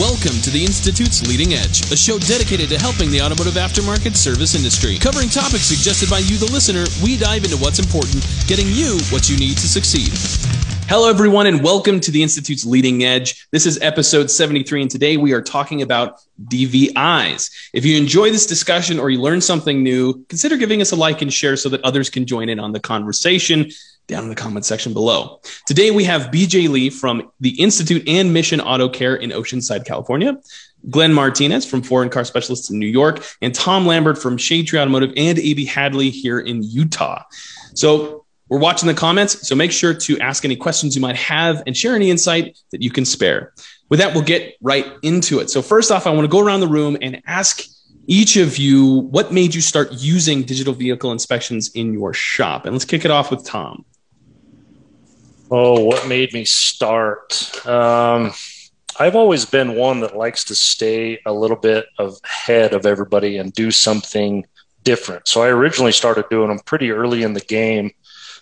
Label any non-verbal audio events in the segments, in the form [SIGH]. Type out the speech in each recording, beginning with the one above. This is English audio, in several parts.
Welcome to the Institute's Leading Edge, a show dedicated to helping the automotive aftermarket service industry. Covering topics suggested by you, the listener, we dive into what's important, getting you what you need to succeed. Hello, everyone, and welcome to the Institute's Leading Edge. This is episode 73, and today we are talking about DVIs. If you enjoy this discussion or you learn something new, consider giving us a like and share so that others can join in on the conversation down in the comment section below. Today we have BJ Lee from the Institute and Mission Auto Care in Oceanside, California. Glenn Martinez from Foreign Car Specialists in New York, and Tom Lambert from Shadetree Automotive and AB Hadley here in Utah. So we're watching the comments, so make sure to ask any questions you might have and share any insight that you can spare. With that, we'll get right into it. So first off, I want to go around the room and ask each of you what made you start using digital vehicle inspections in your shop. And let's kick it off with Tom. Oh, what made me start? Um, I've always been one that likes to stay a little bit ahead of everybody and do something different. So I originally started doing them pretty early in the game,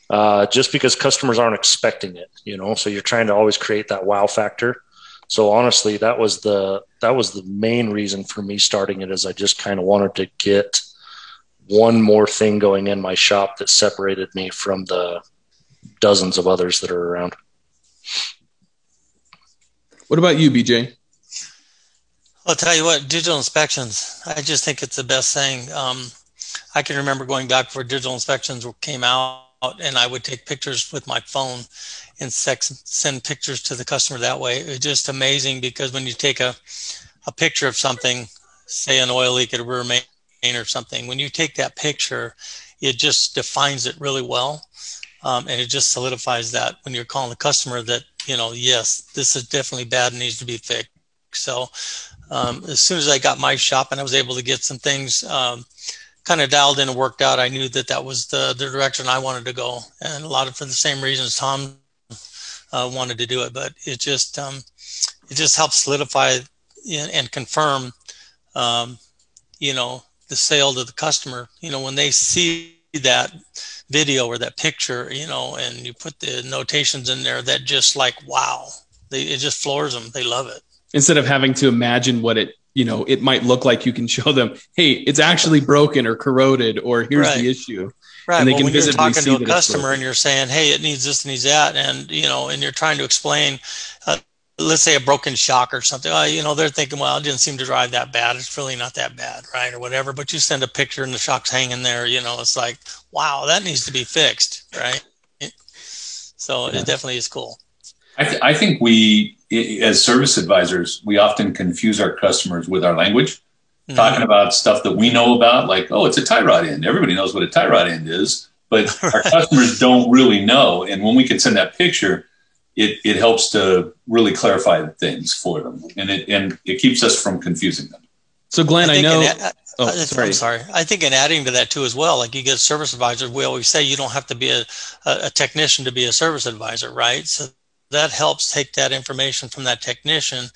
uh, just because customers aren't expecting it. You know, so you're trying to always create that wow factor. So honestly, that was the that was the main reason for me starting it. Is I just kind of wanted to get one more thing going in my shop that separated me from the dozens of others that are around. What about you, BJ? I'll tell you what, digital inspections, I just think it's the best thing. Um, I can remember going back before digital inspections came out, and I would take pictures with my phone and send pictures to the customer that way. It's just amazing because when you take a, a picture of something, say an oil leak at a rear main or something, when you take that picture, it just defines it really well. Um, and it just solidifies that when you're calling the customer that you know yes this is definitely bad and needs to be fixed. So um, as soon as i got my shop and i was able to get some things um, kind of dialed in and worked out i knew that that was the, the direction i wanted to go. And a lot of for the same reasons tom uh, wanted to do it. But it just um, it just helps solidify and confirm um, you know the sale to the customer. You know when they see that video or that picture, you know, and you put the notations in there that just like, wow, they, it just floors them. They love it. Instead of having to imagine what it, you know, it might look like, you can show them, hey, it's actually broken or corroded, or here's right. the issue. Right. And they well, can when you're talking to a customer and you're saying, hey, it needs this and needs that, and you know, and you're trying to explain, uh, let's say a broken shock or something, uh, you know, they're thinking, well, it didn't seem to drive that bad. It's really not that bad, right? Or whatever. But you send a picture and the shock's hanging there, you know, it's like, wow, that needs to be fixed, right? So yeah. it definitely is cool. I, th- I think we, as service advisors, we often confuse our customers with our language, mm-hmm. talking about stuff that we know about, like, oh, it's a tie rod end. Everybody knows what a tie rod end is, but [LAUGHS] our customers don't really know. And when we can send that picture, it, it helps to really clarify things for them and it, and it keeps us from confusing them. So Glenn, I, I know. Ad, oh, sorry. I'm sorry. I think in adding to that too as well, like you get service advisors, we always say you don't have to be a, a technician to be a service advisor, right? So that helps take that information from that technician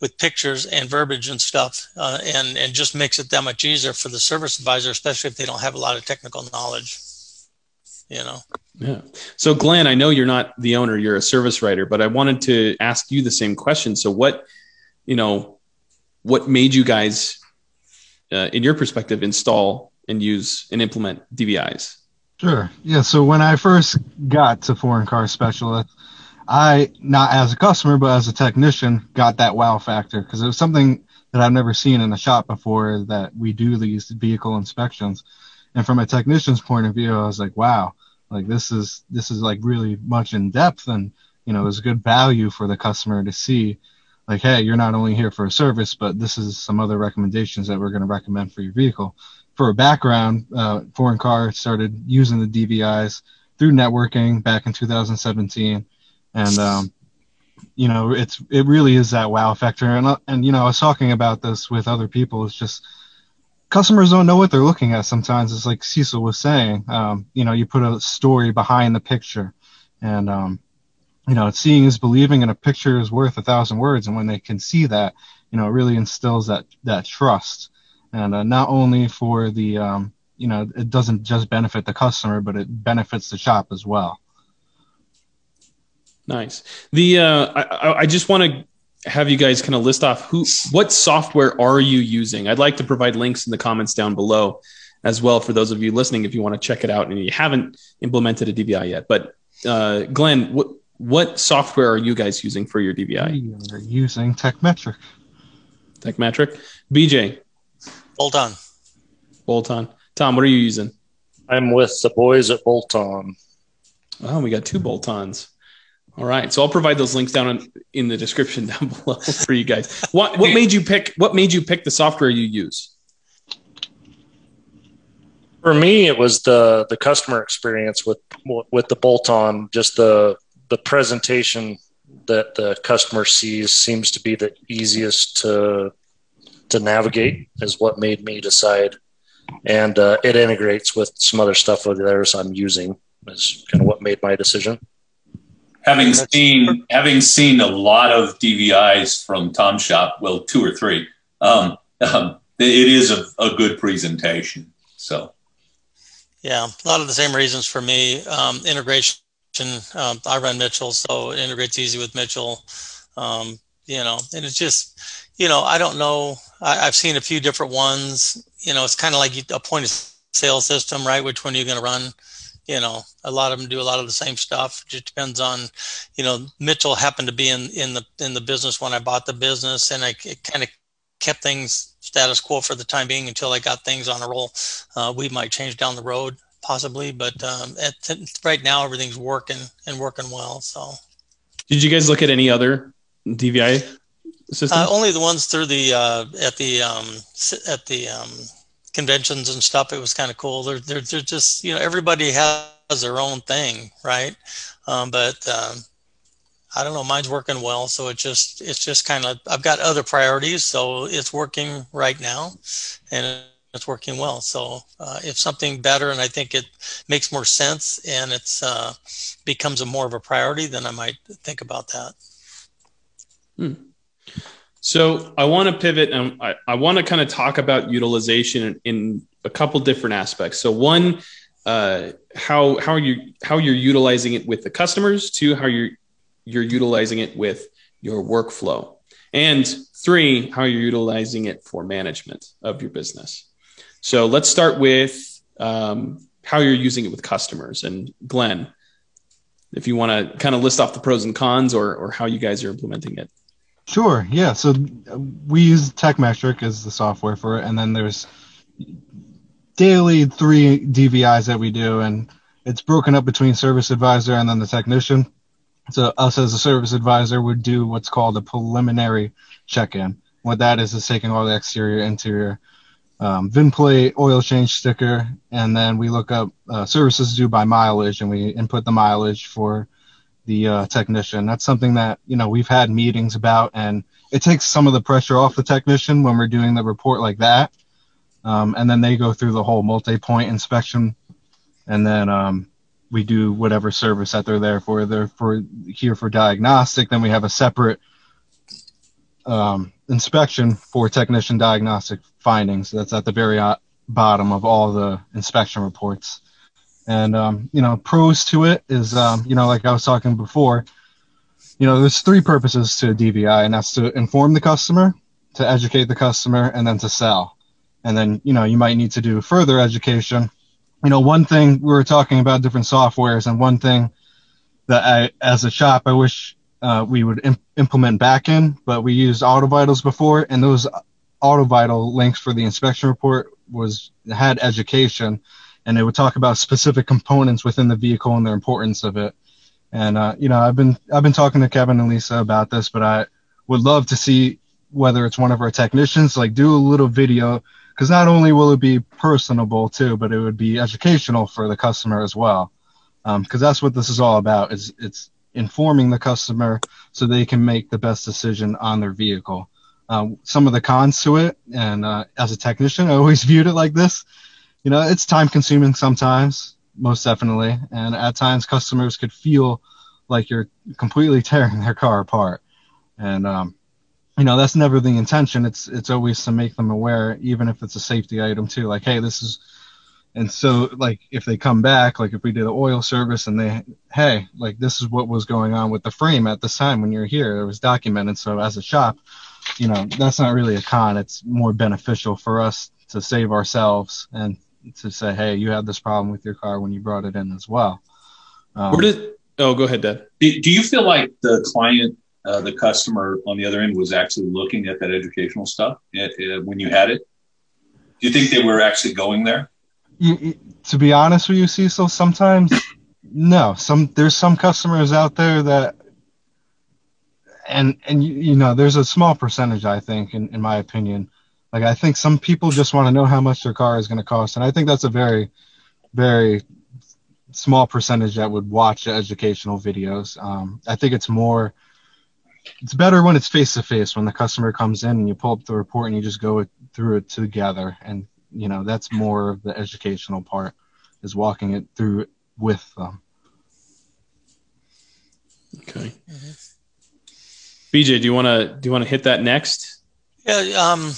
with pictures and verbiage and stuff uh, and, and just makes it that much easier for the service advisor, especially if they don't have a lot of technical knowledge you know. Yeah. So glenn i know you're not the owner you're a service writer but i wanted to ask you the same question. So what you know what made you guys uh, in your perspective install and use and implement dvis sure. Yeah so when i first got to foreign car specialist i not as a customer but as a technician got that wow factor because it was something that i've never seen in the shop before that we do these vehicle inspections and from a technician's point of view i was like wow like this is this is like really much in depth and you know there's good value for the customer to see like hey you're not only here for a service but this is some other recommendations that we're going to recommend for your vehicle. For a background uh, foreign car started using the dvis through networking back in 2017 and um, you know it's it really is that wow factor. And uh, and you know i was talking about this with other people. It's just customers don't know what they're looking at sometimes. It's like Cecil was saying, um, you know, you put a story behind the picture, and um, you know, seeing is believing, and a picture is worth a thousand words. And when they can see that, you know, it really instills that that trust, and uh, not only for the, um, you know, it doesn't just benefit the customer, but it benefits the shop as well. Nice. The uh, I, I just want to have you guys kind of list off who, what software are you using? I'd like to provide links in the comments down below as well for those of you listening if you want to check it out and you haven't implemented a DVI yet. But uh, Glenn, what what software are you guys using for your DVI? We are using Tekmetric. Tekmetric. BJ. Bolt on. Bolt on. Tom, what are you using? I'm with the boys at Bolt On. Oh, we got two bolt ons. All right, so I'll provide those links down in, in the description [LAUGHS] down below for you guys. What what made you pick? What made you pick the software you use? For me, it was the the customer experience with with the bolt on. Just the the presentation that the customer sees seems to be the easiest to to navigate. Is what made me decide, and uh, it integrates with some other stuff of theirs I'm using. Is kind of what made my decision. Having seen having seen a lot of DVIs from Tom Shop, well, two or three, um, [LAUGHS] um, it is a, a good presentation. So. Yeah, a lot of the same reasons for me. Um, integration. Um, I run Mitchell, so it integrates easy with Mitchell. Um, you know, and it's just, you know, I don't know. I, have seen a few different ones. You know, it's kind of like a point of sale system, right? Which one are you going to run? You know, a lot of them do a lot of the same stuff. It just depends on, you know, Mitchell happened to be in in the in the business when I bought the business, and I kind of kept things status quo for the time being until I got things on a roll. Uh, we might change down the road possibly, but um, at, right now everything's working and working well. So, did you guys look at any other DVI systems? Uh, only the ones through the uh, at the um, at the um, conventions and stuff. It was kind of cool. They're, they're they're just you know everybody has their own thing, right? Um, but um, I don't know, mine's working well. So it just, it's just kind of, I've got other priorities. So it's working right now and it's working well. So uh, if something better and I think it makes more sense and it's uh, becomes a more of a priority, then I might think about that. Hmm. So I want to pivot and I, I want to kind of talk about utilization in, in a couple different aspects. So one, uh, how how you how you're utilizing it with the customers. Two, how you're you're utilizing it with your workflow. And three, how you're utilizing it for management of your business. So let's start with um, how you're using it with customers. And Glenn, if you want to kind of list off the pros and cons or, or how you guys are implementing it. Sure. Yeah. So we use Tekmetric as the software for it. And then there's daily three DVIs that we do. And it's broken up between service advisor and then the technician. So us as a service advisor would do what's called a preliminary check-in. What that is is taking all the exterior, interior, um, VIN plate, oil change sticker, and then we look up uh, services due by mileage, and we input the mileage for the uh, technician. That's something that you know we've had meetings about, and it takes some of the pressure off the technician when we're doing the report like that. Um, and then they go through the whole multi-point inspection, and then um, we do whatever service that they're there for. They're for here for diagnostic. Then we have a separate um, inspection for technician diagnostic findings. That's at the very bottom of all the inspection reports. And um, you know, pros to it is um, you know, like I was talking before, you know, there's three purposes to a DVI, and that's to inform the customer, to educate the customer, and then to sell. And then you know, you might need to do further education you know, one thing we were talking about different softwares, and one thing that I, as a shop, I wish uh, we would imp- implement back in, but we used AutoVitals before, and those AutoVital links for the inspection report was had education, and it would talk about specific components within the vehicle and the importance of it. And uh, you know, I've been I've been talking to Kevin and Lisa about this, but I would love to see whether it's one of our technicians like do a little video because not only will it be personable too, but it would be educational for the customer as well. Because um, that's what this is all about. Is it's informing the customer so they can make the best decision on their vehicle. Um, some of the cons to it, and uh, as a technician, I always [LAUGHS] viewed it like this. You know, it's time consuming sometimes, most definitely, and at times customers could feel like you're completely [LAUGHS] tearing their car apart. And um, you know that's never the intention it's it's always to make them aware even if it's a safety item too like hey this is And so, like, if they come back, like if we did an oil service and they, hey, like this is what was going on with the frame at this time when you're here, it was documented. So as a shop, you know, that's not really a con. It's more beneficial for us to save ourselves and to say, hey, you had this problem with your car when you brought it in as well. Um, Where did? Oh, go ahead, Dad. Do you feel like the client, uh, the customer on the other end, was actually looking at that educational stuff uh, uh, when you had it? Do you think they were actually going there? you, to be honest with you, Cecil, sometimes no. Some there's some customers out there that, and and you know, there's a small percentage I think, in, in my opinion. Like I think some people just want to know how much their car is going to cost, and I think that's a very, very small percentage that would watch educational videos. Um, I think it's more. It's better when it's face to face when the customer comes in and you pull up the report and you just go through it together and you know that's more of the educational part is walking it through with them okay mm-hmm. bj do you want to do you want to hit that next yeah um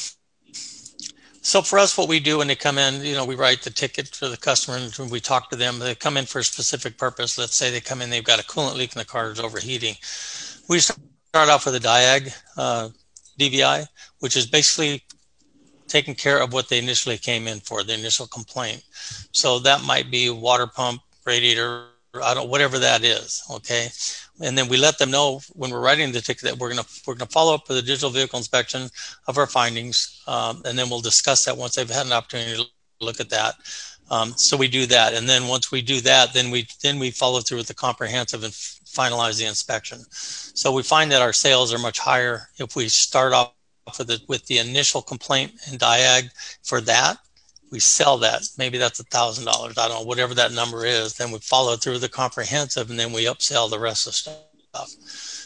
so for us what we do when they come in you know we write the ticket for the customer and we talk to them they come in for a specific purpose let's say they come in they've got a coolant leak and the car is overheating we start off with a diag uh, dvi which is basically taking care of what they initially came in for, the initial complaint. So that might be water pump, radiator, I don't whatever that is. Okay. And then we let them know when we're writing the ticket that we're gonna we're gonna follow up with a digital vehicle inspection of our findings, um, and then we'll discuss that once they've had an opportunity to look at that. Um, so we do that, and then once we do that, then we then we follow through with the comprehensive and finalize the inspection. So we find that our sales are much higher if we start off with the with the initial complaint and diag for that we sell that maybe that's a thousand dollars i don't know whatever that number is then we follow through the comprehensive and then we upsell the rest of the stuff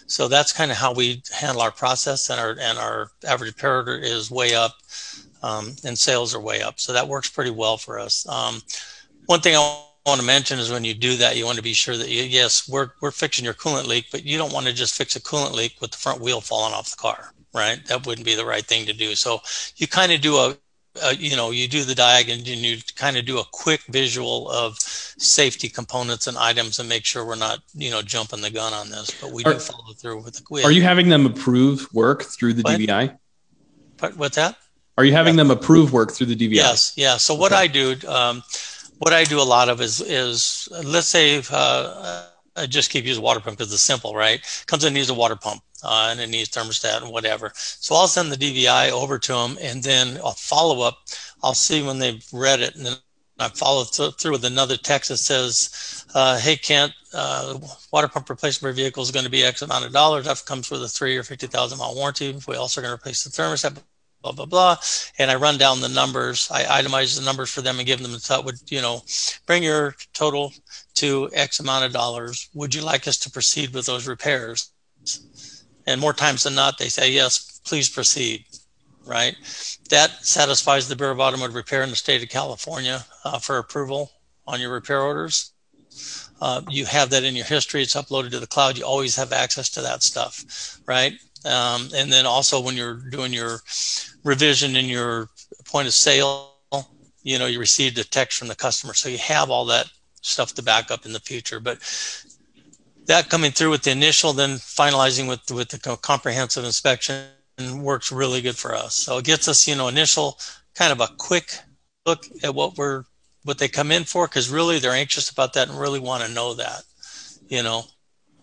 so that's kind of how we handle our process and our and our average order is way up um, and sales are way up so that works pretty well for us um, one thing i want to mention is when you do that you want to be sure that you, yes we're, we're fixing your coolant leak but you don't want to just fix a coolant leak with the front wheel falling off the car right? That wouldn't be the right thing to do. So you kind of do a, a, you know, you do the diagram and you kind of do a quick visual of safety components and items and make sure we're not, you know, jumping the gun on this. But we are, do follow through with the quiz. Are you having them approve work through the what? DVI? What, what's that? Are you having yeah. them approve work through the DVI? Yes, yeah. So what okay. I do, um, what I do a lot of is is let's say uh, I just keep using water pump because it's simple, right? Comes in needs a water pump uh, and it needs thermostat and whatever. So I'll send the DVI over to them and then I'll follow up. I'll see when they've read it and then I follow through with another text that says, uh, "Hey Kent, uh, water pump replacement for your vehicle is going to be X amount of dollars. That comes with a three or fifty thousand mile warranty. We also are going to replace the thermostat." Blah blah blah, and I run down the numbers. I itemize the numbers for them and give them the. Would you know, bring your total to X amount of dollars. Would you like us to proceed with those repairs? And more times than not, they say, yes, please proceed, right? That satisfies the Bureau of Automotive Repair in the state of California uh, for approval on your repair orders. Uh, you have that in your history. It's uploaded to the cloud. You always have access to that stuff, right? Um, and then also when you're doing your revision in your point of sale, you know, you received a text from the customer. So you have all that stuff to back up in the future. But that coming through with the initial, then finalizing with with the comprehensive inspection works really good for us. So it gets us, you know, initial kind of a quick look at what we're what they come in for because really they're anxious about that and really want to know that, you know,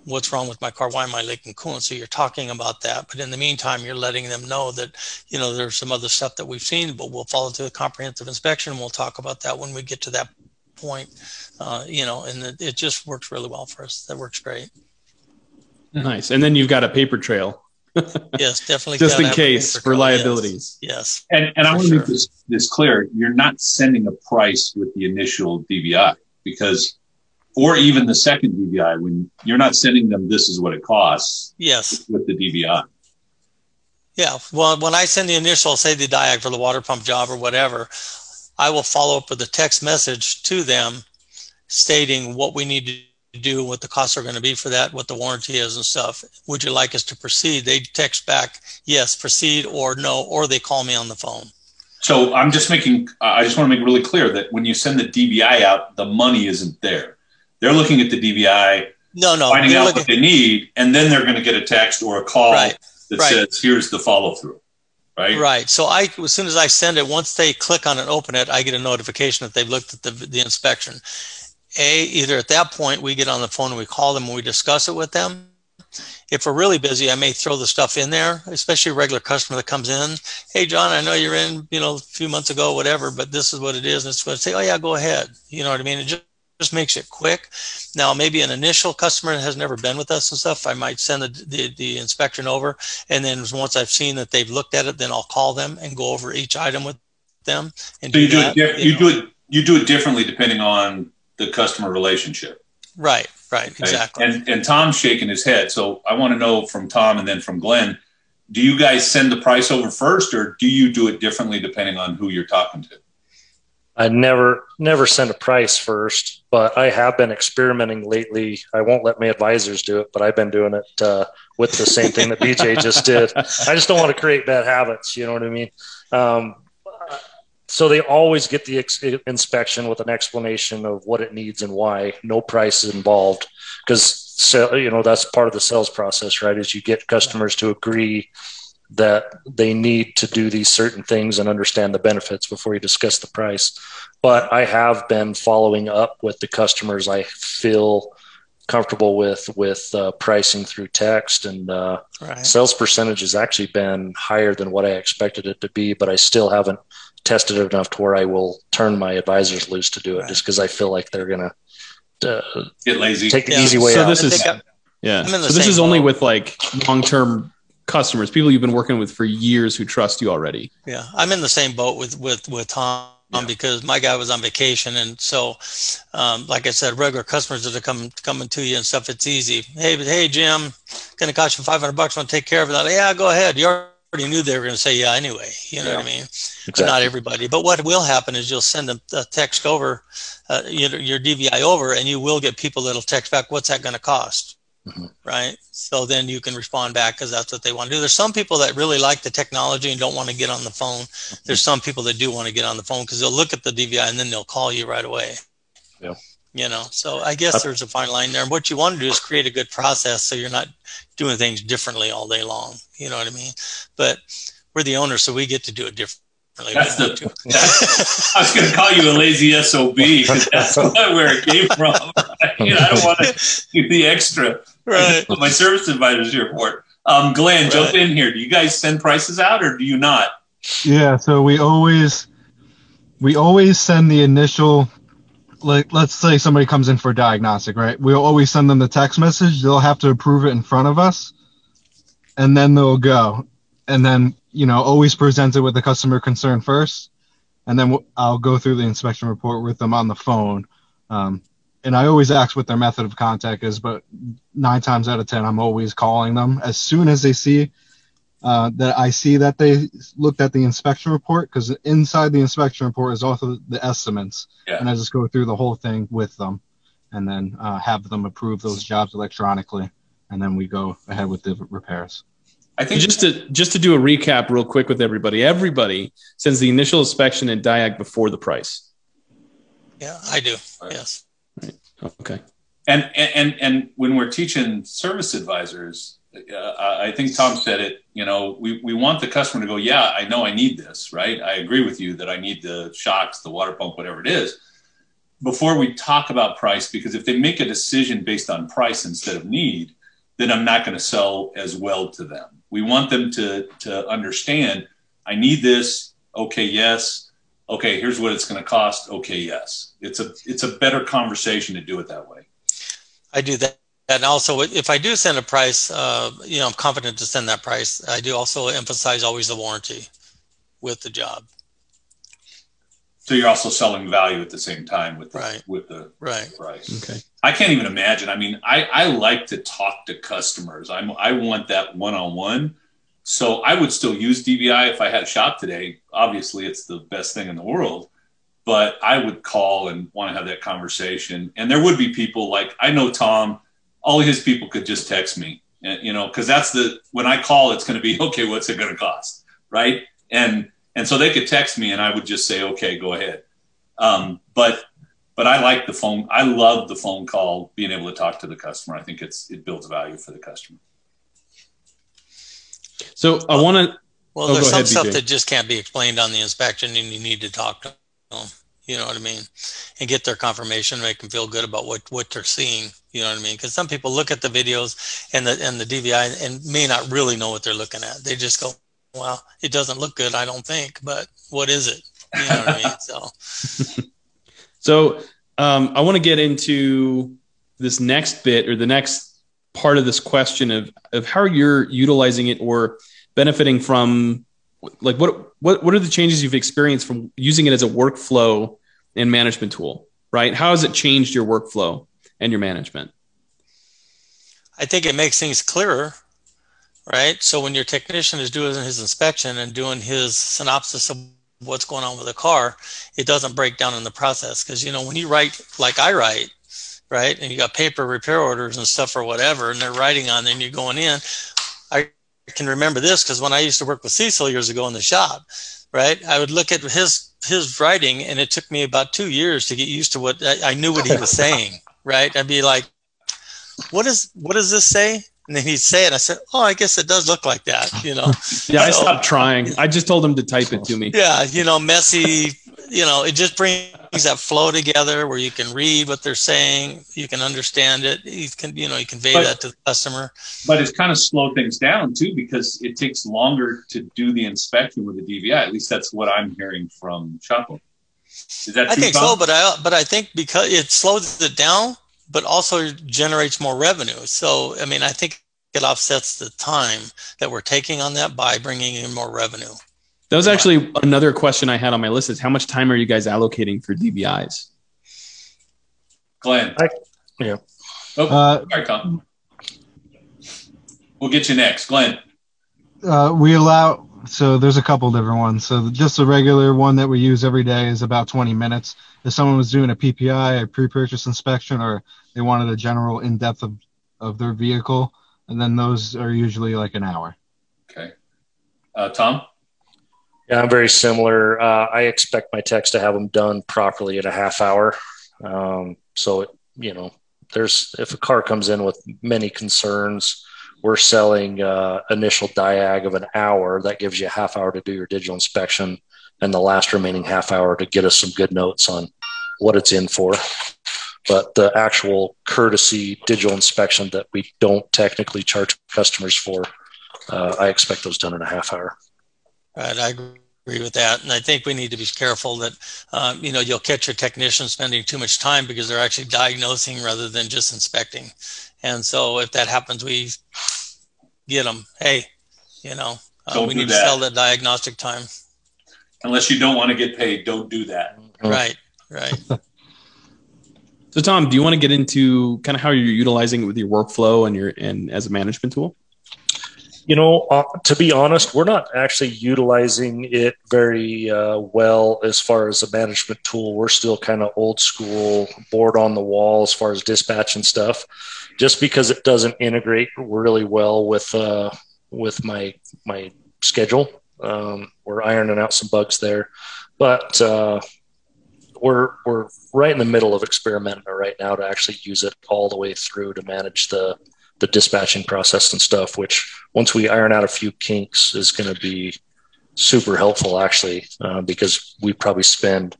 what's wrong with my car? Why am I leaking coolant? So you're talking about that, but in the meantime, you're letting them know that you know there's some other stuff that we've seen, but we'll follow through the comprehensive inspection. and We'll talk about that when we get to that point uh, you know, and it, it just works really well for us. That works great. Nice. And then you've got a paper trail. [LAUGHS] yes, definitely. Just in case for liabilities. Yes. yes and and I want to sure. make this, this clear. You're not sending a price with the initial DVI because, or even the second DVI when you're not sending them, this is what it costs. Yes. With the DVI. Yeah. Well, when I send the initial, say the diag for the water pump job or whatever, I will follow up with a text message to them stating what we need to do, what the costs are going to be for that, what the warranty is and stuff. Would you like us to proceed? They text back, yes, proceed or no, or they call me on the phone. So I'm just making, I just want to make really clear that when you send the DVI out, the money isn't there. They're looking at the DVI, No, no. finding out looking- what they need, and then they're going to get a text or a call Right, that right. says, here's the follow through. Right? Right. So I, as soon as I send it, once they click on it, open it, I get a notification that they've looked at the, the inspection. A, either at that point we get on the phone and we call them and we discuss it with them. If we're really busy, I may throw the stuff in there, especially a regular customer that comes in. Hey, John, I know you're in, you know, a few months ago, whatever, but this is what it is. And it's going to say, oh yeah, go ahead. You know what I mean? It just, just makes it quick. Now, maybe an initial customer that has never been with us and stuff, I might send the, the, the inspection over. And then once I've seen that they've looked at it, then I'll call them and go over each item with them. And So you do, that, it, you you know. do it, you do it differently depending on the customer relationship. Right, right, okay? exactly. And, and Tom's shaking his head. So I want to know from Tom and then from Glenn, do you guys send the price over first or do you do it differently depending on who you're talking to? I never never send a price first, but I have been experimenting lately. I won't let my advisors do it, but I've been doing it uh, with the same thing that BJ just did. I just don't want to create bad habits. You know what I mean? Um, so they always get the ex- inspection with an explanation of what it needs and why. No price is involved because so you know that's part of the sales process, right? Is you get customers to agree that they need to do these certain things and understand the benefits before you discuss the price. But I have been following up with the customers I feel comfortable with with uh, pricing through text and uh, right. sales percentage has actually been higher than what I expected it to be, but I still haven't tested it enough to where I will turn my advisors loose to do it Right. just because I feel like they're gonna uh, Get lazy. take the Yeah. easy way So out. this is think I- yeah. I'm in the So this same is only boat. with like long-term customers, people you've been working with for years who trust you already. Yeah, I'm in the same boat with with with Tom Yeah. because my guy was on vacation, and so, um, like I said, regular customers that are coming coming to you and stuff, it's easy. Hey, but hey, Jim, going to cost you 500 bucks. Want to take care of it? Like, yeah, go ahead. You already knew they were going to say yeah anyway. You know what I mean? But not everybody. But what will happen is you'll send a, a text over, uh, your, your DVI over, and you will get people that'll text back, "What's that going to cost?" Mhm. Right. So then you can respond back because that's what they want to do. There's some people that really like the technology and don't want to get on the phone. There's some people that do want to get on the phone because they'll look at the DVI and then they'll call you right away. Yeah. You know, so I guess there's a fine line there. And what you want to do is create a good process so you're not doing things differently all day long. You know what I mean? But we're the owner, so we get to do it differently. That's the- get to. [LAUGHS] I was going to call you a lazy SOB because that's [LAUGHS] where it came from. Right? [LAUGHS] You know, I don't want to do the extra. Right. But [LAUGHS] my service advisor's here for it. Um, Glenn, jump in here. Do you guys send prices out or do you not? Yeah, so we always we always send the initial like let's say somebody comes in for a diagnostic, right? We'll always send them the text message. They'll have to approve it in front of us and then they'll go. And then, you know, always present it with the customer concern first. And then I'll go through the inspection report with them on the phone. Um, and I always ask what their method of contact is, but nine times out of 10, I'm always calling them as soon as they see uh, that I see that they looked at the inspection report because inside the inspection report is also the estimates, Yeah. and I just go through the whole thing with them, and then uh, have them approve those jobs electronically, and then we go ahead with the repairs. I think just to just to do a recap real quick with everybody. Everybody sends the initial inspection and diag before the price. Yeah, I do. Right. Yes. Okay. and and and when we're teaching service advisors uh, i think tom said it you know we, we want the customer to go yeah i know i need this right? I agree with you that i need the shocks the water pump whatever it is. Before we talk about price because if they make a decision based on price instead of need then i'm not going to sell as well to them. We want them to to understand i need this. Okay yes okay here's what it's going to cost okay yes it's a it's a better conversation to do it that way I do that. And also, if I do send a price, uh, you know, I'm confident to send that price. I do also emphasize always the warranty with the job. So you're also selling value at the same time with the, Right. with the Right. price. Okay. I can't even imagine. I mean, I, I like to talk to customers. I'm I want that one on one. So I would still use DVI if I had a shop today. Obviously, it's the best thing in the world. But I would call and want to have that conversation. And there would be people like I know Tom. All his people could just text me, and, you know, because that's the when I call, it's going to be [LAUGHS] okay. What's it going to cost, right? And and so they could text me, and I would just say, "Okay, go ahead." Um, but but I like the phone. I love the phone call, being able to talk to the customer. I think it's it builds value for the customer. So I want to. Well, oh, there's some ahead, stuff BJ. that just can't be explained on the inspection, and you need to talk to them. You know what I mean? And get their confirmation, make them feel good about what what they're seeing. You know what I mean? Because some people look at the videos and the and the DVI and may not really know what they're looking at. They just go, "Well, it doesn't look good, I don't think." But what is it? You know what I mean? So. [LAUGHS] so um, I want to get into this next bit or the next part of this question of of how you're utilizing it or benefiting from like what what what are the changes you've experienced from using it as a workflow and management tool right? How has it changed your workflow and your management? I think it makes things clearer right? So when your technician is doing his inspection and doing his synopsis of what's going on with the car it doesn't break down in the process. Because you know when you write like i write right and you got paper repair orders and stuff or whatever and they're writing on and you're going in i can remember this because when i used to work with cecil years ago in the shop right i would look at his his writing and it took me about two years to get used to what i, I knew what he was saying right i'd be like what is what does this say and then he'd say it. I said, "Oh, I guess it does look like that," you know. [LAUGHS] yeah, I stopped trying. I just told him to type it to me. Yeah, you know, messy. You know, it just brings that flow together where you can read what they're saying, you can understand it, you can, you know, you convey but, that to the customer. But it's kind of slowed things down too because it takes longer to do the inspection with the DVI. At least that's what I'm hearing from Chapo. Is that? I think so, but I but I think because it slows it down but also generates more revenue. So, I mean, I think it offsets the time that we're taking on that by bringing in more revenue. That was actually another question I had on my list is how much time are you guys allocating for DVIs? Glenn. I, yeah. Oh, uh, sorry, Tom. We'll get you next. Glenn. Uh, we allow, so there's a couple different ones. So just the regular one that we use every day is about 20 minutes if someone was doing a PPI, a pre-purchase inspection, or they wanted a general in-depth of, of their vehicle, and then those are usually like an hour. Okay. Uh, Tom? Yeah, I'm very similar. Uh, I expect my techs to have them done properly in a half hour. Um, so, you know, there's if a car comes in with many concerns, we're selling uh, initial diag of an hour. That gives you a half hour to do your digital inspection and the last remaining half hour to get us some good notes on what it's in for. But the actual courtesy digital inspection that we don't technically charge customers for, uh, I expect those done in a half hour. Right, I agree with that, and I think we need to be careful that um, you know you'll catch your technician spending too much time because they're actually diagnosing rather than just inspecting. And so if that happens, we get them. Hey, you know, uh, we need that. to sell that diagnostic time unless you don't want to get paid, don't do that. Right, right. [LAUGHS] so, Tom, do you want to get into kind of how you're utilizing it with your workflow and your and as a management tool? You know, uh, to be honest, we're not actually utilizing it very uh, well as far as a management tool. We're still kind of old school, board on the wall as far as dispatch and stuff, just because it doesn't integrate really well with uh, with my my schedule. Um, we're ironing out some bugs there, but uh, we're we're right in the middle of experimenting right now to actually use it all the way through to manage the the dispatching process and stuff. Which once we iron out a few kinks, is going to be super helpful actually, uh, because we probably spend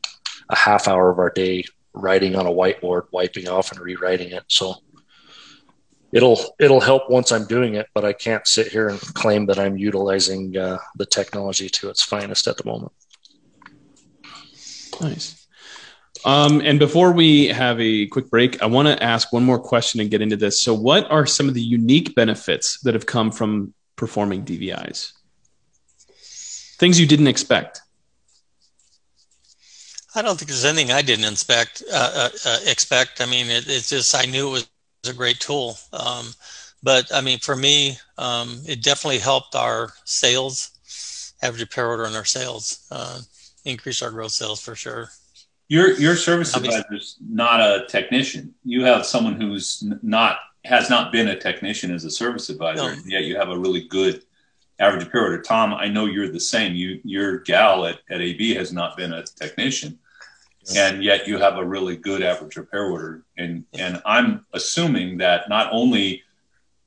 a half hour of our day writing on a whiteboard, wiping off and rewriting it. So it'll it'll help once I'm doing it, but I can't sit here and claim that I'm utilizing uh, the technology to its finest at the moment. Nice. Um, and before we have a quick break, I want to ask one more question and get into this. So, what are some of the unique benefits that have come from performing DVIs? Things you didn't expect. I don't think there's anything I didn't expect. Uh, uh, uh, expect. I mean, it, it's just I knew it was a great tool. Um, but I mean, for me, um, it definitely helped our sales, average repair order in our sales, uh, increase our growth sales for sure. Your your service advisor is not a technician. You have someone who's not has not been a technician as a service advisor, no. yet you have a really good average repair order. Tom, I know you're the same. You your gal at, at AB has not been a technician, and yet you have a really good average repair order. And and I'm assuming that not only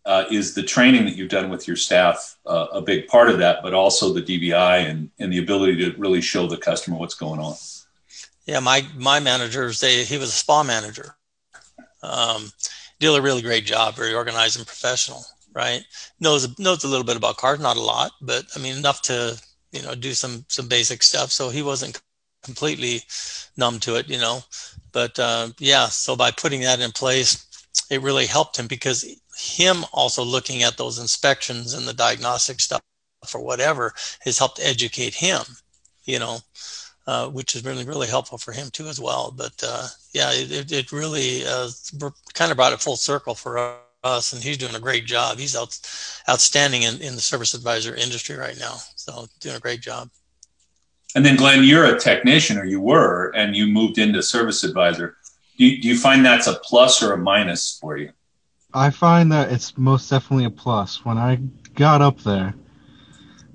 uh, is the training that you've done with your staff uh, a big part of that, but also the DVI and, and the ability to really show the customer what's going on. Yeah, my my managers, they he was a spa manager. Um, did a really great job, very organized and professional. Right, knows knows a little bit about cars, not a lot, but I mean enough to you know do some some basic stuff. So he wasn't completely numb to it, you know. But uh, yeah, so by putting that in place, it really helped him because him also looking at those inspections and the diagnostic stuff or whatever has helped educate him, you know, uh, which has really, really helpful for him too as well. But uh, yeah, it, it really uh, kind of brought it full circle for us and he's doing a great job. He's out, outstanding in, in the service advisor industry right now. So doing a great job. And then Glenn, you're a technician or you were, and you moved into service advisor. Do you, do you find that's a plus or a minus for you? I find that it's most definitely a plus. When I got up there,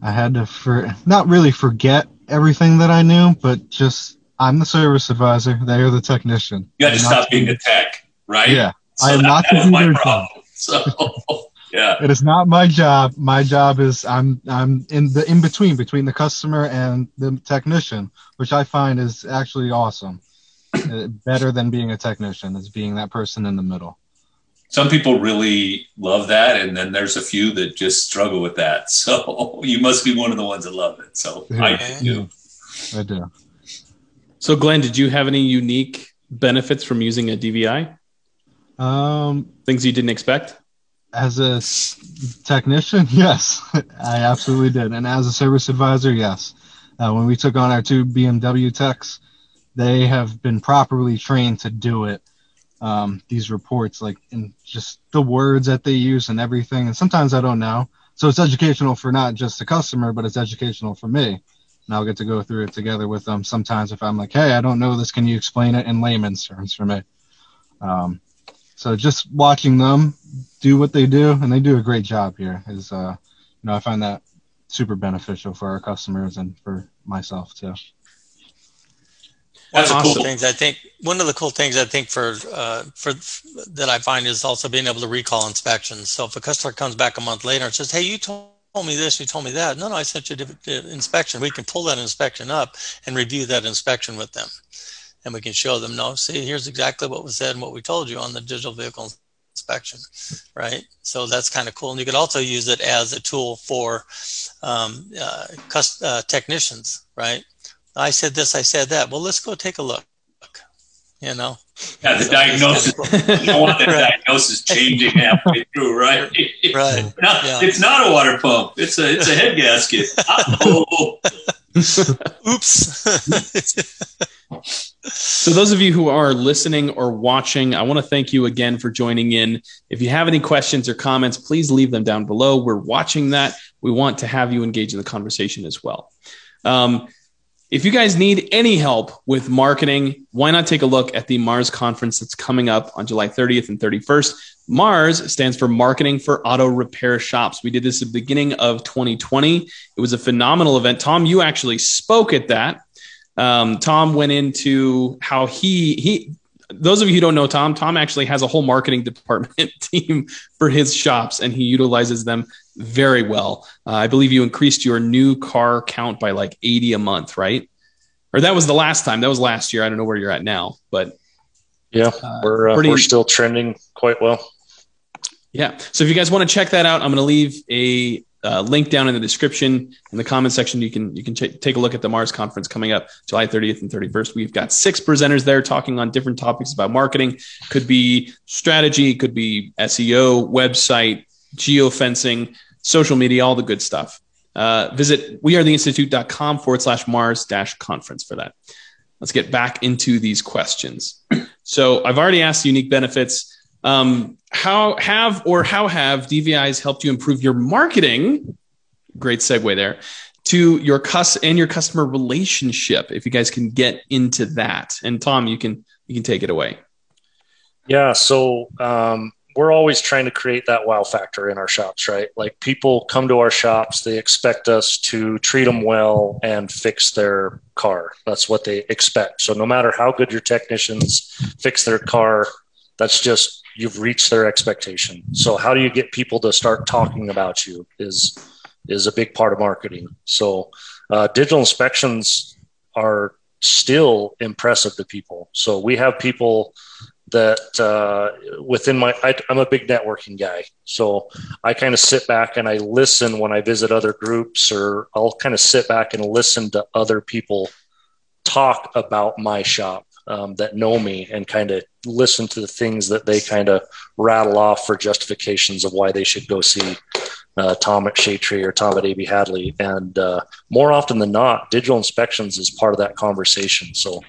I had to for not really forget everything that I knew, but just I'm the service advisor. They're the technician. You got to stop being a tech, right? Yeah, so I am that, not that my problem. [LAUGHS] So yeah, it is not my job. My job is I'm I'm in the in between between the customer and the technician, which I find is actually awesome. Uh, better than being a technician is being that person in the middle some people really love that, and then there's a few that just struggle with that. [LAUGHS] So you must be one of the ones that love it. So yeah. I do. I do. So Glenn, did you have any unique benefits from using a DVI? Um, Things you didn't expect? As a technician, [LAUGHS] yes, I absolutely did. And as a service advisor, yes. Uh, when we took on our two BMW techs, they have been properly trained to do it um, these reports, like in just the words that they use and everything. And sometimes I don't know. So it's educational for not just the customer, but it's educational for me. And I'll get to go through it together with them sometimes if I'm like, hey, I don't know this. Can you explain it in layman's terms for me? Um, so just watching them do what they do, and they do a great job here, is, uh, you know, I find that super beneficial for our customers and for myself too. One of the cool things I think one of the cool things I think for uh, for that I find is also being able to recall inspections. So if a customer comes back a month later and says, "Hey, you told me this, you told me that," no, no, I sent you an inspection. We can pull that inspection up and review that inspection with them, and we can show them, "No, see, here's exactly what was said and what we told you on the digital vehicle inspection, right? So that's kind of cool. And you could also use it as a tool for um, uh, uh, technicians, right? I said this, I said that. Well, let's go take a look. You know. Yeah, the so diagnosis. [LAUGHS] you don't want the right. diagnosis changing halfway through, right? Right. [LAUGHS] no, yeah. It's not a water pump. It's a it's a head gasket. oh [LAUGHS] Oops. so those of you who are listening or watching, I want to thank you again for joining in. If you have any questions or comments, please leave them down below. We're watching that. We want to have you engage in the conversation as well. Um, if you guys need any help with marketing, why not take a look at the Mars conference that's coming up on July 30th and 31st? Mars stands for Marketing for Auto Repair Shops. We did this at the beginning of 2020. It was a phenomenal event. Tom, you actually spoke at that. Um, Tom went into how he he those of you who don't know Tom, Tom actually has a whole marketing [LAUGHS] department team for his shops and he utilizes them very well. Uh, I believe you increased your new car count by like 80 a month, right? Or that was the last time. That was last year. I don't know where you're at now, but yeah, uh, we're uh, pretty, we're still trending quite well. Yeah. So if you guys want to check that out, I'm going to leave a uh, link down in the description in the comment section. You can you can ch- take a look at the Mars conference coming up July 30th and 31st. We've got six presenters there talking on different topics about marketing. Could be strategy, could be SEO, website, geofencing, social media, all the good stuff. Uh, visit wearetheinstitute.com forward slash Mars dash conference for that. Let's get back into these questions. So I've already asked unique benefits. Um, how have or how have DVIs helped you improve your marketing? Great segue there to your cus and your customer relationship. If you guys can get into that, and Tom, you can you can take it away. Yeah. So um, we're always trying to create that wow factor in our shops, right? Like people come to our shops, they expect us to treat them well and fix their car. That's what they expect. So no matter how good your technicians fix their car, that's just you've reached their expectation. So how do you get people to start talking about you is is a big part of marketing. So uh, digital inspections are still impressive to people. So we have people that uh, within my I, am a big networking guy so i kind of sit back and i listen when i visit other groups or i'll kind of sit back and listen to other people talk about my shop um, that know me and kind of listen to the things that they kind of rattle off for justifications of why they should go see uh, Tom at Tree or Tom at AB Hadley. And uh, more often than not, digital inspections is part of that conversation. So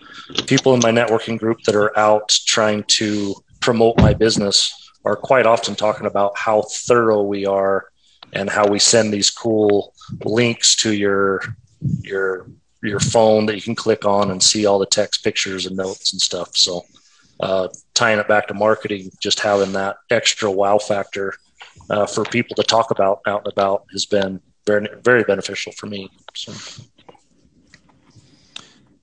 people in my networking group that are out trying to promote my business are quite often talking about how thorough we are and how we send these cool links to your your your phone that you can click on and see all the text pictures and notes and stuff so uh, tying it back to marketing just having that extra wow factor uh, for people to talk about out and about has been very very beneficial for me. So.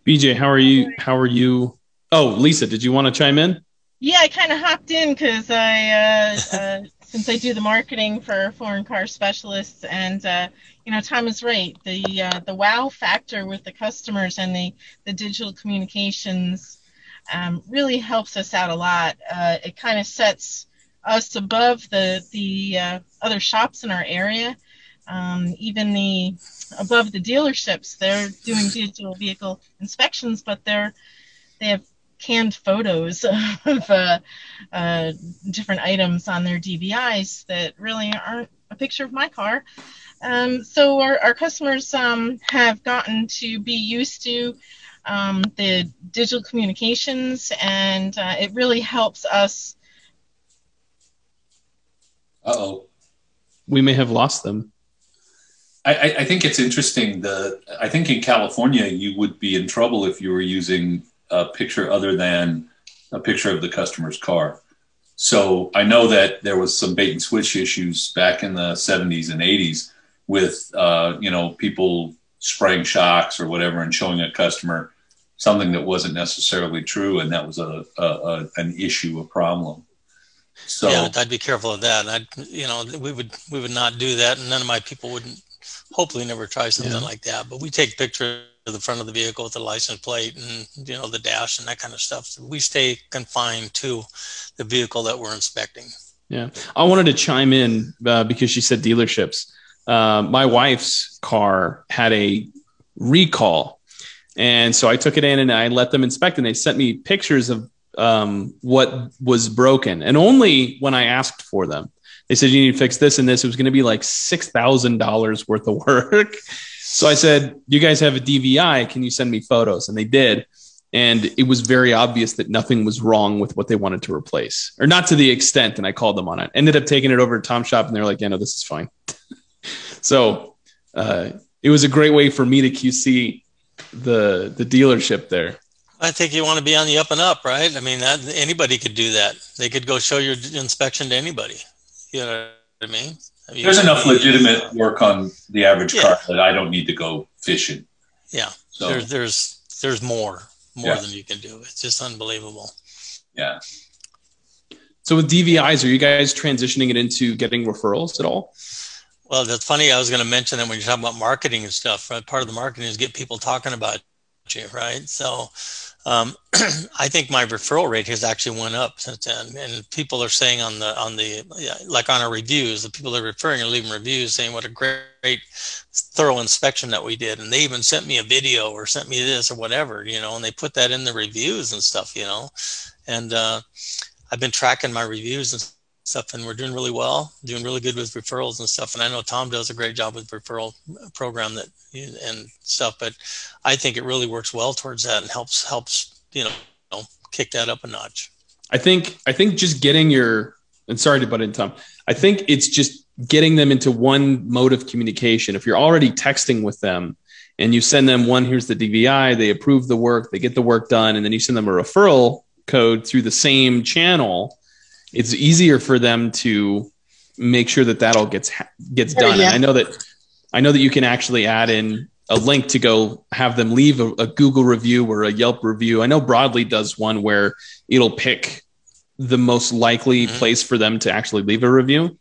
BJ, how are you? How are you? Oh, Lisa, did you want to chime in? Yeah, I kind of hopped in because I, uh, uh, since I do the marketing for foreign car specialists, and uh, you know, Tom is right. The uh, the wow factor with the customers and the the digital communications um, really helps us out a lot. Uh, it kind of sets us above the the uh, other shops in our area. Um, even the above the dealerships, they're doing digital vehicle inspections, but they're they have canned photos [LAUGHS] of uh, uh, different items on their DVIs that really aren't a picture of my car. Um, so our, our customers um, have gotten to be used to um, the digital communications, and uh, it really helps us oh. We may have lost them. I, I, think it's interesting. The I think in California you would be in trouble if you were using a picture other than a picture of the customer's car. So I know that there was some bait and switch issues back in the 70s and 80s with uh, you know people spraying shocks or whatever and showing a customer something that wasn't necessarily true, and that was a, a, a an issue, a problem. So yeah, I'd be careful of that. I, you know, we would we would not do that, and none of my people wouldn't. Hopefully, never try something yeah. like that. But we take pictures of the front of the vehicle with the license plate and you know the dash and that kind of stuff. We stay confined to the vehicle that we're inspecting. Yeah, I wanted to chime in uh, because she said dealerships. Uh, my wife's car had a recall, and so I took it in and I let them inspect, and they sent me pictures of um, what was broken. And only when I asked for them, they said, you need to fix this and this. It was going to be like $6,000 worth of work. [LAUGHS] so I said, you guys have a DVI. Can you send me photos? And they did. And it was very obvious that nothing was wrong with what they wanted to replace, or not to the extent. And I called them on it. Ended up taking it over to Tom Shop, and they're like, "Yeah, no, this is fine." [LAUGHS] so uh, it was a great way for me to QC the the dealership there. I think you want to be on the up and up, right? I mean, that, anybody could do that. They could go show your inspection to anybody. You know what I mean? I mean There's enough legitimate work on the average yeah. car that I don't need to go fishing. Yeah, so. there's there's there's more more yeah. than you can do. It's just unbelievable. Yeah. So with DVIs, are you guys transitioning it into getting referrals at all? Well, that's funny. I was going to mention that when you're talking about marketing and stuff. Right? Part of the marketing is get people talking about you, right? So um, [CLEARS THROAT] I think my referral rate has actually went up since then, and people are saying on the on the like on our reviews, the people that are referring are leaving reviews saying what a great, great thorough inspection that we did, and they even sent me a video or sent me this or whatever, you know, and they put that in the reviews and stuff, you know, and uh, I've been tracking my reviews and stuff and we're doing really well doing really good with referrals and stuff. And i know tom does a great job with referral uh, program that and stuff but i think it really works well towards that and helps helps you know kick that up a notch. I think i think just getting your and sorry to butt in tom. I think it's just getting them into one mode of communication. If you're already texting with them and you send them one here's the dvi they approve the work they get the work done and then you send them a referral code through the same channel it's easier for them to make sure that that all gets gets done. Yeah. And I know that I know that you can actually add in a link to go have them leave a, a, Google review or a Yelp review. I know Broadly does one where it'll pick the most likely mm-hmm. place for them to actually leave a review.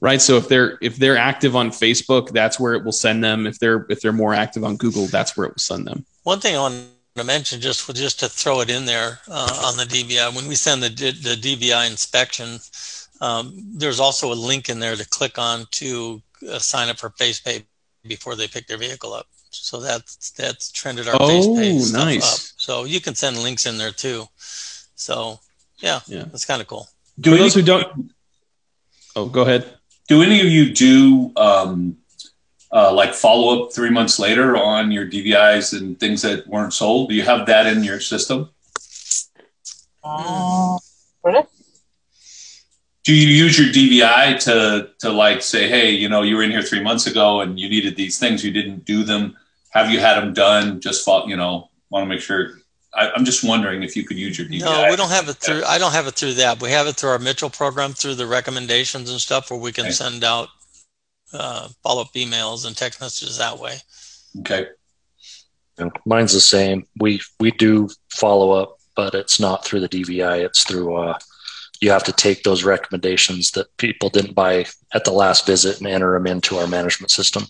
Right. So if they're if they're active on Facebook, that's where it will send them. If they're if they're more active on Google, that's where it will send them. One thing I want to mention, just just to throw it in there uh, on the DVI, when we send the the DVI inspection, um, there's also a link in there to click on to uh, sign up for FacePay before they pick their vehicle up. So that's that's trended our oh, stuff nice. up. So you can send links in there too. So yeah, yeah, that's kind of cool. Do For those who don't, oh, go ahead. Do any of you do um, uh, like follow up three months later on your DVIs and things that weren't sold? Do you have that in your system? Uh, do you use your DVI to to like say, hey, you know, you were in here three months ago and you needed these things, you didn't do them. Have you had them done? Just fought, you know, want to make sure. I, am just wondering if you could use your DVI. No, we don't have it through. I don't have it through that. We have it through our Mitchell program through the recommendations and stuff, where we can okay. send out uh, follow up emails and text messages that way. Okay. mine's the same. We we do follow up, but it's not through the DVI. It's through uh, you have to take those recommendations that people didn't buy at the last visit and enter them into our management system.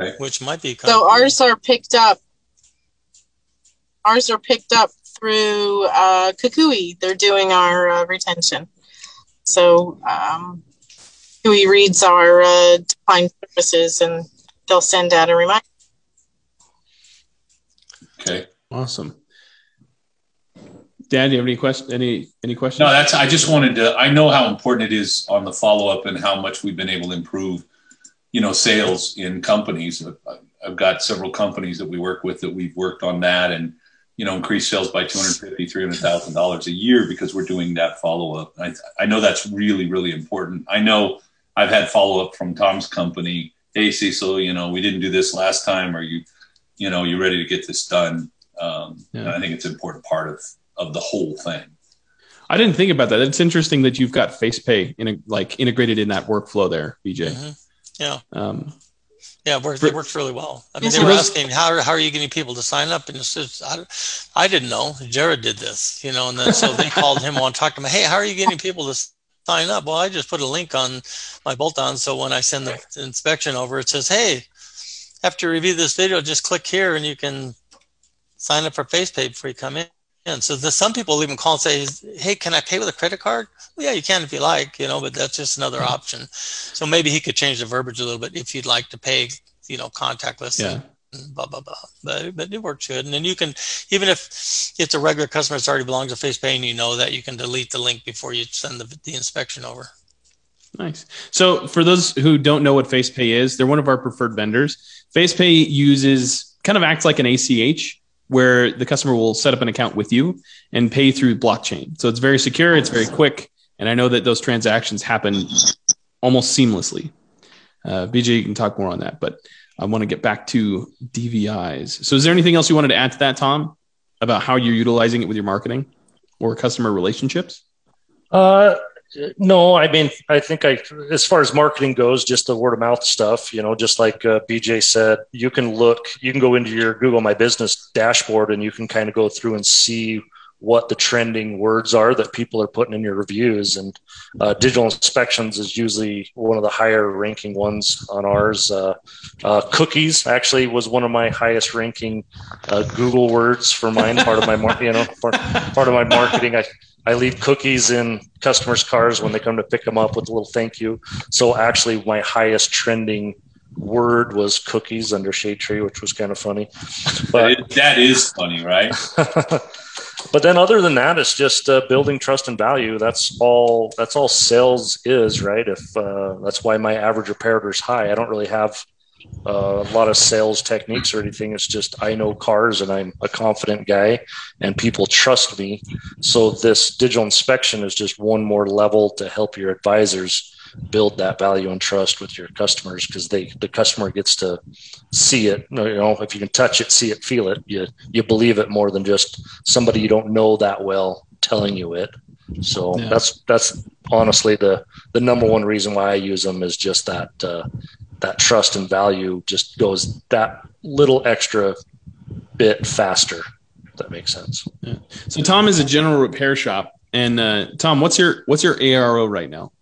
Okay. Which might be so. Ours are picked up. Ours are picked up through uh, Kukui. They're doing our uh, retention. So um, Kukui reads our uh, defined services and they'll send out a reminder. Okay. Awesome. Dan, do you have any question? Any any questions? No, that's. I just wanted to. I know how important it is on the follow up and how much we've been able to improve, you know, sales in companies. I've got several companies that we work with that we've worked on that and you know increase sales by 250 300000 dollars a year because we're doing that follow up I, I know that's really really important i know i've had follow up from tom's company hey cecil you know we didn't do this last time are you you know you ready to get this done um, yeah. i think it's an important part of of the whole thing. I didn't think about that. It's interesting that you've got FacePay in a, like integrated in that workflow there, BJ. Mm-hmm. Yeah. Um, yeah, it, worked, it works really well. I mean, they were asking how, how are you getting people to sign up, and it's just, I, I didn't know. Jared did this, you know, and then so they [LAUGHS] called him on, talked to him. Hey, how are you getting people to sign up? Well, I just put a link on my bolt-on, so when I send the inspection over, it says, hey, after you review this video, just click here, and you can sign up for FacePay before you come in. And so the, some people even call and say, "Hey, can I pay with a credit card?" Well, yeah, you can if you like, you know, but that's just another hmm. option. So maybe he could change the verbiage a little bit if you'd like to pay, you know, contactless. Yeah. Blah blah blah, but but it works good. And then you can, even if it's a regular customer that already belongs to FacePay, and you know that you can delete the link before you send the, the inspection over. Nice. So for those who don't know what FacePay is, they're one of our preferred vendors. FacePay uses kind of acts like an ACH where the customer will set up an account with you and pay through blockchain. So it's very secure, it's very quick, and I know that those transactions happen almost seamlessly. Uh, BJ, you can talk more on that, but I want to get back to DVIs. So is there anything else you wanted to add to that, Tom, about how you're utilizing it with your marketing or customer relationships? Uh, no, I mean, I think I, as far as marketing goes, just the word of mouth stuff, you know, just like uh, BJ said, you can look, you can go into your Google My Business dashboard and you can kind of go through and see what the trending words are that people are putting in your reviews. And uh, digital inspections is usually one of the higher ranking ones on ours. Uh, uh, cookies actually was one of my highest ranking uh, Google words for mine. Part of my, mar- you know, part, part of my marketing. I, I leave cookies in customers' cars when they come to pick them up with a little thank you. So actually, my highest trending word was cookies under Shadetree, which was kind of funny. But that is funny, right? [LAUGHS] but then other than that, it's just uh, building trust and value. That's all. That's all sales is, right? If uh, that's why my average repairer is high. I don't really have uh, a lot of sales techniques or anything. It's just I know cars and I'm a confident guy and people trust me. So this digital inspection is just one more level to help your advisors build that value and trust with your customers because they the customer gets to see it. You know, if you can touch it, see it, feel it, you you believe it more than just somebody you don't know that well telling you it. So yeah. that's that's honestly the the number one reason why I use them is just that uh, that trust and value just goes that little extra bit faster. That makes sense. Yeah. So Tom is a general repair shop, and uh, Tom, what's your what's your ARO right now?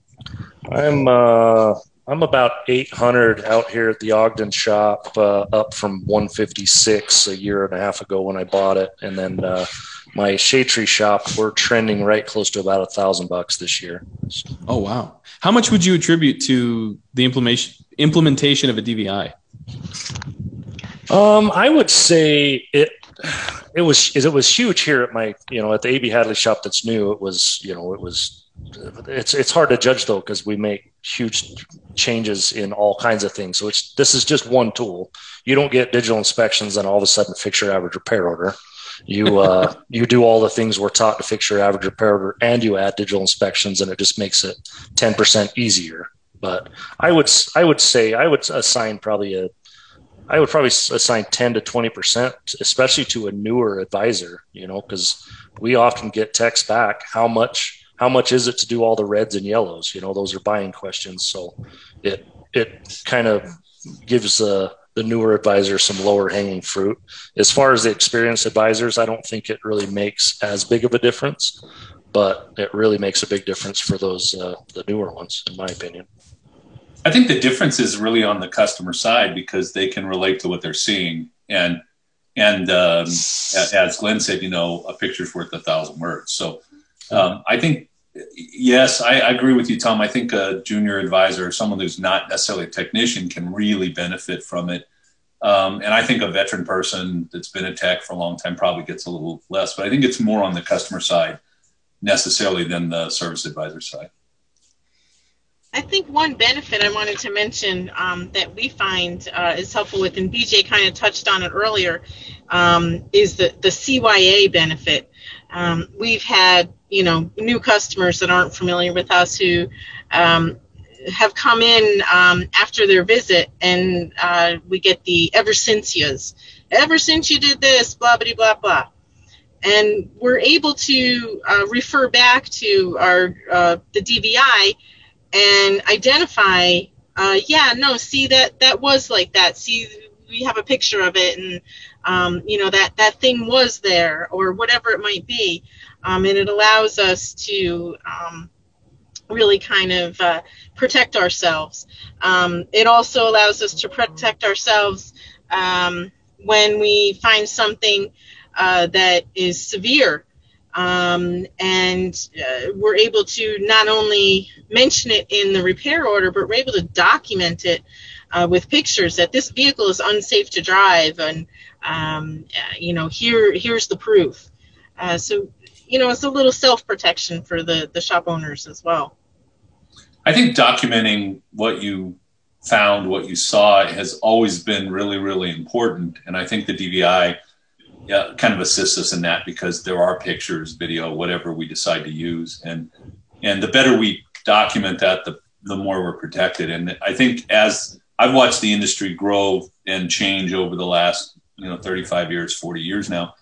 I'm uh, I'm about 800 out here at the Ogden shop, uh, up from 156 a year and a half ago when I bought it, and then uh, my Shadetree shop we're trending right close to about a thousand bucks this year. Oh wow! How much would you attribute to the implementation implementation of a DVI? Um, I would say it it was it was huge here at my you know at the AB Hadley shop that's new. It was you know it was it's it's hard to judge though because we make huge changes in all kinds of things. So it's this is just one tool. You don't get digital inspections and all of a sudden fix your average repair order. You uh, [LAUGHS] you do all the things we're taught to fix your average repair order, and you add digital inspections, and it just makes it ten percent easier. But I would I would say I would assign probably a I would probably assign 10 to 20%, especially to a newer advisor, you know, because we often get text back how much how much is it to do all the reds and yellows? You know, those are buying questions. So it it kind of gives uh, the newer advisor some lower hanging fruit. As far as the experienced advisors, I don't think it really makes as big of a difference, but it really makes a big difference for those uh, the newer ones, in my opinion. I think the difference is really on the customer side because they can relate to what they're seeing and and um, as Glenn said, you know, a picture's worth a thousand words. So um, I think, yes, I, I, agree with you, Tom. I think a junior advisor someone who's not necessarily a technician can really benefit from it. Um, and I think a veteran person that's been a tech for a long time probably gets a little less, but I think it's more on the customer side necessarily than the service advisor side. I think one benefit I wanted to mention um, that we find uh, is helpful with, and BJ kind of touched on it earlier, um, is the, the CYA benefit. Um, we've had, you know, new customers that aren't familiar with us who um, have come in um, after their visit, and uh, we get the ever since yous. Ever since you did this, blah, blah, blah, blah. And we're able to uh, refer back to our uh, the DVI and identify uh, yeah no see that that was like that see we have a picture of it and um, you know that that thing was there or whatever it might be um, and it allows us to um, really kind of uh, protect ourselves um, it also allows us to protect ourselves um, when we find something uh, that is severe um, and uh, we're able to not only mention it in the repair order, but we're able to document it uh, with pictures that this vehicle is unsafe to drive, and um, uh, you know here here's the proof. Uh, so you know it's a little self protection for the the shop owners as well. I think documenting what you found, what you saw, has always been really really important, and I think the DVI yeah, kind of assists us in that because there are pictures, video, whatever we decide to use, and and the better we document that, the the more we're protected. And I think as I've watched the industry grow and change over the last you know 35 years, 40 years now,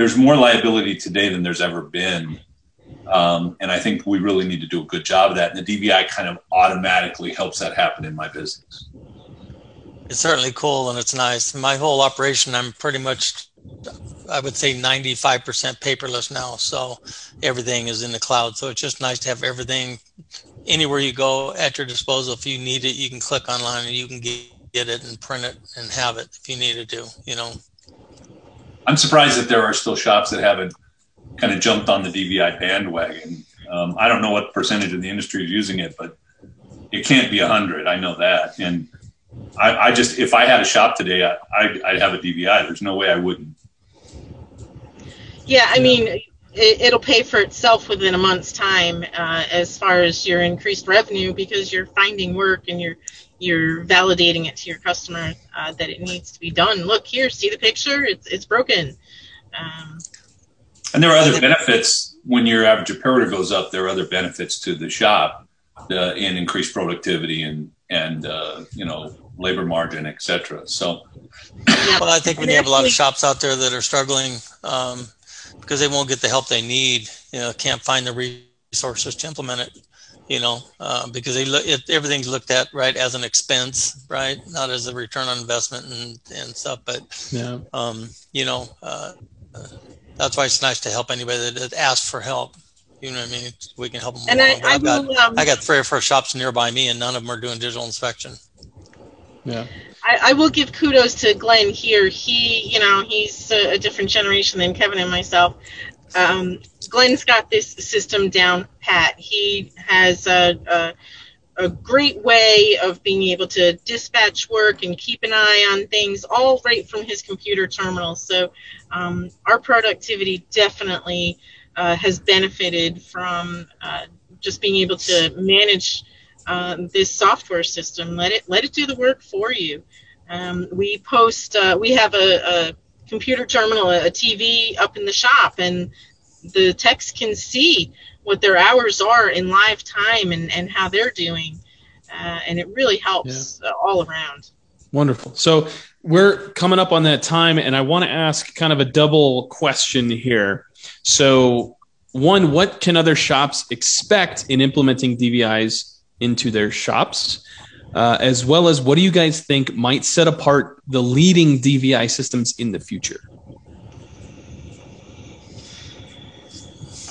there's more liability today than there's ever been. Um, and I think we really need to do a good job of that. And the DVI kind of automatically helps that happen in my business. It's certainly cool and it's nice. My whole operation, I'm pretty much I would say 95% paperless now. So everything is in the cloud. So it's just nice to have everything anywhere you go at your disposal. If you need it, you can click online and you can get, get it and print it and have it if you needed to, you know. I'm surprised that there are still shops that haven't kind of jumped on the DVI bandwagon. Um, I don't know what percentage of the industry is using it, but it can't be a hundred. I know that. And I, I, just, if I had a shop today, I, would have a DVI. There's no way I wouldn't. Yeah, I mean, it, will pay for itself within a month's time uh, as far as your increased revenue because you're finding work and you're you're validating it to your customer uh, that it needs to be done. Look here, see the picture? It's it's broken. Um, and there are other benefits when your average repair order goes up. There are other benefits to the shop uh, in increased productivity and and uh, you know labor margin, etc. So, well, I think when you have a lot of shops out there that are struggling um, because they won't get the help they need, you know, can't find the resources to implement it you know, uh, because they look, it, everything's looked at right as an expense, right, not as a return on investment and, and stuff. But yeah, um, you know, uh, uh, that's why it's nice to help anybody that asks for help. You know what I mean? We can help them. And I, I, got, will, um, I got three or four shops nearby me, and none of them are doing digital inspection. Yeah. I, I, will give kudos to Glenn here. He, you know, he's a, a different generation than Kevin and myself. Um, Glenn's got this system down pat. He has a, a, a, great way of being able to dispatch work and keep an eye on things all right from his computer terminal. So um, our productivity definitely uh, has benefited from uh, just being able to manage uh, this software system. Let it let it do the work for you. Um, we post. Uh, we have a, a computer terminal, a TV up in the shop, and the techs can see what their hours are in live time and, and how they're doing. Uh, and it really helps yeah. uh, all around. Wonderful. So we're coming up on that time, and I want to ask kind of a double question here. So, one, what can other shops expect in implementing DVIs into their shops? Uh, as well as what do you guys think might set apart the leading DVI systems in the future?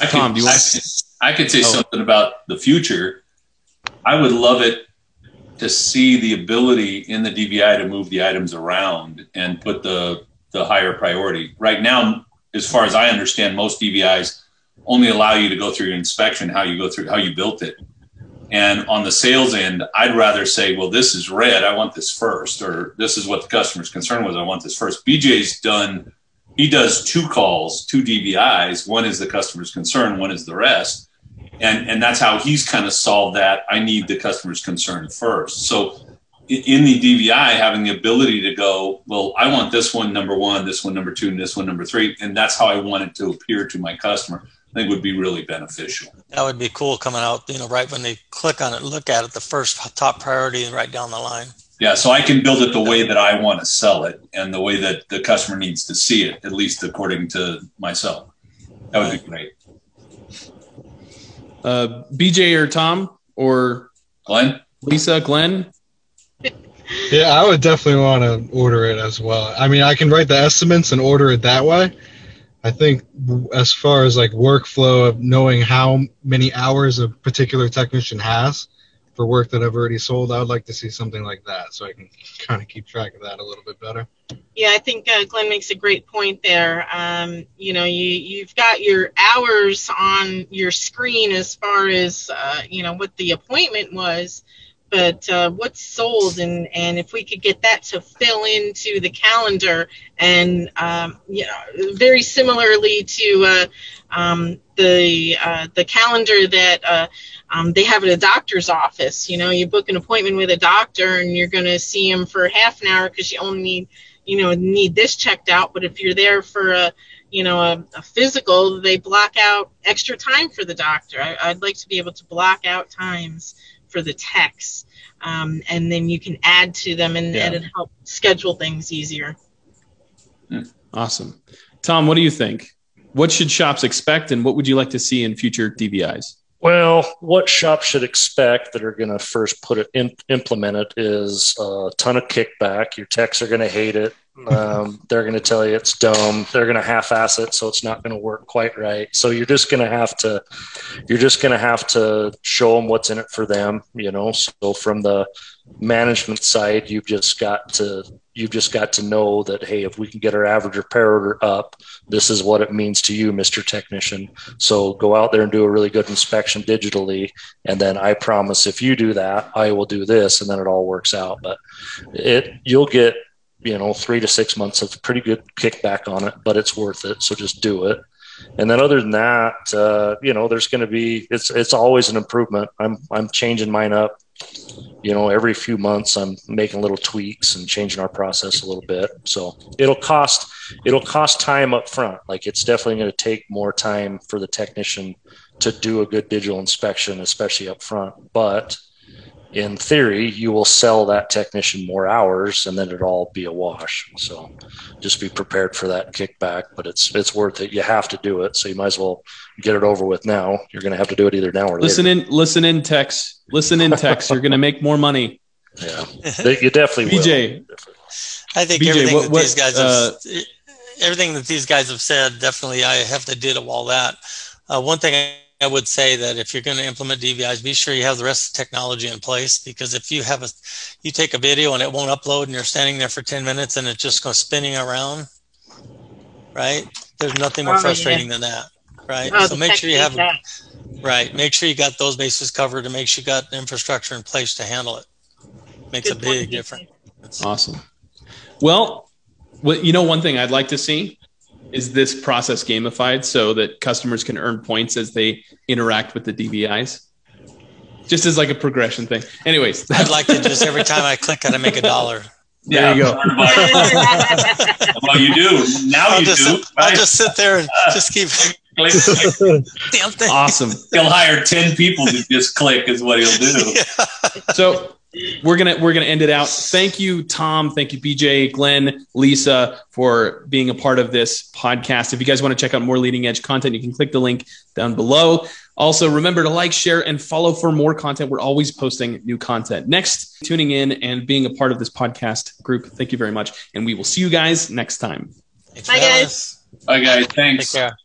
I Tom, could, do you want? I, I could say oh. something about the future. I would love it to see the ability in the DVI to move the items around and put the the higher priority. Right now, as far as I understand, most DVIs only allow you to go through your inspection, how you go through how you built it. And on the sales end, I'd rather say, well, this is red. I want this first, or this is what the customer's concern was. I want this first. BJ's done he does two calls, two DVIs. One is the customer's concern, one is the rest. And, and that's how he's kind of solved that. I need the customer's concern first. So in the DVI, having the ability to go, well, I want this one number one, this one number two, and this one number three. And that's how I want it to appear to my customer. I think would be really beneficial. That would be cool coming out, you know, right when they click on it, look at it, the first top priority right down the line. Yeah, so I can build it the way that I want to sell it and the way that the customer needs to see it, at least according to myself. That would be great. Uh, BJ or Tom or Glenn? Lisa, Glenn? Yeah, I would definitely want to order it as well. I mean, I can write the estimates and order it that way. I think as far as like workflow of knowing how many hours a particular technician has, for work that I've already sold. I would like to see something like that so I can kind of keep track of that a little bit better. Yeah, I think uh, Glenn makes a great point there. Um, you know, you you've got your hours on your screen as far as uh, you know what the appointment was, but uh, what's sold and and if we could get that to fill into the calendar and um, you know very similarly to uh, um, the uh, the calendar that uh, um, they have at a doctor's office. You know, you book an appointment with a doctor and you're going to see him for half an hour because you only need, you know, need this checked out. But if you're there for a, you know, a, a physical, they block out extra time for the doctor. I, would like to be able to block out times for the techs. Um, and then you can add to them and, yeah. and it help schedule things easier. Awesome. Tom, what do you think? What should shops expect and what would you like to see in future DVIs? Well, what shops should expect that are going to first put it in, implement it is a ton of kickback. Your techs are going to hate it. Um, [LAUGHS] they're going to tell you it's dumb. They're going to half-ass it, so it's not going to work quite right. So you're just going to have to, you're just going to have to show them what's in it for them. You know, so from the management side, you've just got to you've just got to know that hey if we can get our average repair order up this is what it means to you mr technician. So go out there and do a really good inspection digitally and then i promise if you do that i will do this and then it all works out. But it you'll get you know three to six months of pretty good kickback on it but it's worth it so just do it. And then other than that uh, you know there's going to be it's it's always an improvement. I'm i'm changing mine up you know, every few months I'm making little tweaks and changing our process a little bit. So it'll cost it'll cost time up front. Like it's definitely going to take more time for the technician to do a good digital inspection, especially up front. But in theory, you will sell that technician more hours, and then it'll all be a wash. So, just be prepared for that kickback. But it's it's worth it. You have to do it, so you might as well get it over with now. You're going to have to do it either now or listen later. in, listen in, techs. Listen in, techs. You're going to make more money. Yeah, you definitely BJ. will. I think BJ, everything what- that what, these guys uh, have, everything that these guys have said, definitely I have to ditto all that. Uh, one thing I would say that if you're going to implement DVIs, be sure you have the rest of the technology in place because if you have a, you take a video and it won't upload and you're standing there for 10 minutes and it's just going spinning around, right? There's nothing more Oh, yeah. frustrating than that, right? Oh, so make sure you have, feedback. right, make sure you got those bases covered and make sure you got the infrastructure in place to handle it. Makes Good a big BJ. difference. Awesome. Well, what you know, one thing I'd like to see is this process gamified so that customers can earn points as they interact with the DVIs. Just as like a progression thing. Anyways, I'd like to just every time I click it, I make a dollar. There you go. well, you do. Now I'll you just, do. I'll just sit there and uh, just keep Click, [LAUGHS] click. damn thing. awesome. He'll hire 10 people to just click, is what he'll do. [LAUGHS] So we're gonna we're gonna end it out. Thank you, Tom. Thank you, BJ, Glenn, Lisa, for being a part of this podcast. If you guys want to check out more leading edge content, you can click the link down below. Also, remember to like, share, and follow for more content. We're always posting new content. Next, tuning in and being a part of this podcast group. Thank you very much, and we will see you guys next time. Thanks Bye, guys. Bye, guys. Take Thanks. care.